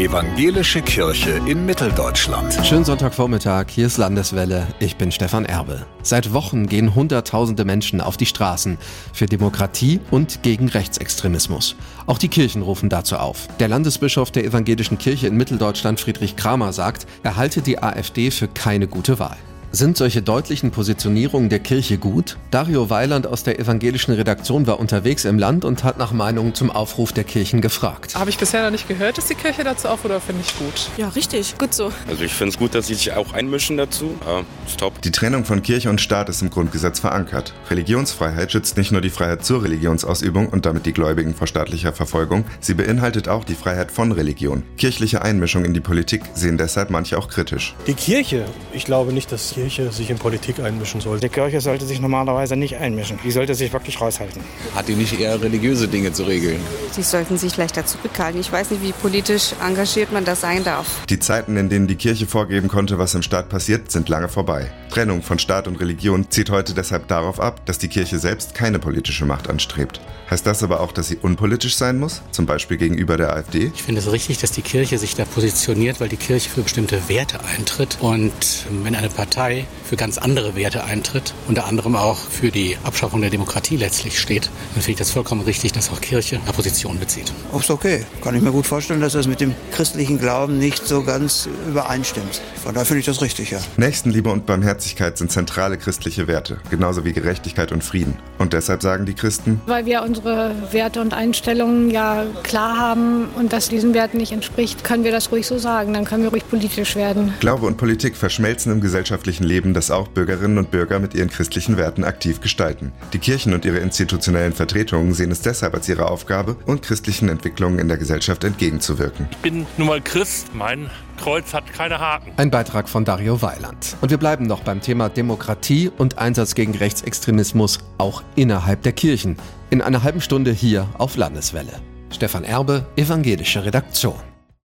Evangelische Kirche in Mitteldeutschland. Schönen Sonntagvormittag, hier ist Landeswelle. Ich bin Stefan Erbe. Seit Wochen gehen Hunderttausende Menschen auf die Straßen für Demokratie und gegen Rechtsextremismus. Auch die Kirchen rufen dazu auf. Der Landesbischof der Evangelischen Kirche in Mitteldeutschland, Friedrich Kramer, sagt, er halte die AfD für keine gute Wahl. Sind solche deutlichen Positionierungen der Kirche gut? Dario Weiland aus der evangelischen Redaktion war unterwegs im Land und hat nach Meinungen zum Aufruf der Kirchen gefragt. Habe ich bisher noch nicht gehört, dass die Kirche dazu aufruft, oder finde ich gut? Ja, richtig, gut so. Also ich finde es gut, dass sie sich auch einmischen dazu. Ja, ist top. Die Trennung von Kirche und Staat ist im Grundgesetz verankert. Religionsfreiheit schützt nicht nur die Freiheit zur Religionsausübung und damit die Gläubigen vor staatlicher Verfolgung, sie beinhaltet auch die Freiheit von Religion. Kirchliche Einmischung in die Politik sehen deshalb manche auch kritisch. Die Kirche, ich glaube nicht, dass Kirche sich in Politik einmischen soll. Die Kirche sollte sich normalerweise nicht einmischen. Die sollte sich wirklich raushalten. Hat die nicht eher religiöse Dinge zu regeln? Sie sollten sich leichter zurückhalten. Ich weiß nicht, wie politisch engagiert man das sein darf. Die Zeiten, in denen die Kirche vorgeben konnte, was im Staat passiert, sind lange vorbei. Trennung von Staat und Religion zieht heute deshalb darauf ab, dass die Kirche selbst keine politische Macht anstrebt. Heißt das aber auch, dass sie unpolitisch sein muss, zum Beispiel gegenüber der AfD? Ich finde es richtig, dass die Kirche sich da positioniert, weil die Kirche für bestimmte Werte eintritt. Und wenn eine Partei für ganz andere Werte eintritt, unter anderem auch für die Abschaffung der Demokratie letztlich steht, dann finde ich das vollkommen richtig, dass auch Kirche eine Position bezieht. Ist okay. Kann ich mir gut vorstellen, dass das mit dem christlichen Glauben nicht so ganz übereinstimmt. Von daher finde ich das richtig, ja. Nächstenliebe und Barmherzigkeit sind zentrale christliche Werte, genauso wie Gerechtigkeit und Frieden. Und deshalb sagen die Christen, weil wir unsere Werte und Einstellungen ja klar haben und das diesen Werten nicht entspricht, können wir das ruhig so sagen. Dann können wir ruhig politisch werden. Glaube und Politik verschmelzen im gesellschaftlichen Leben, das auch Bürgerinnen und Bürger mit ihren christlichen Werten aktiv gestalten. Die Kirchen und ihre institutionellen Vertretungen sehen es deshalb als ihre Aufgabe, und christlichen Entwicklungen in der Gesellschaft entgegenzuwirken. Ich bin nun mal Christ. Mein Kreuz hat keine Haken. Ein Beitrag von Dario Weiland. Und wir bleiben noch beim Thema Demokratie und Einsatz gegen Rechtsextremismus auch innerhalb der Kirchen. In einer halben Stunde hier auf Landeswelle. Stefan Erbe, Evangelische Redaktion.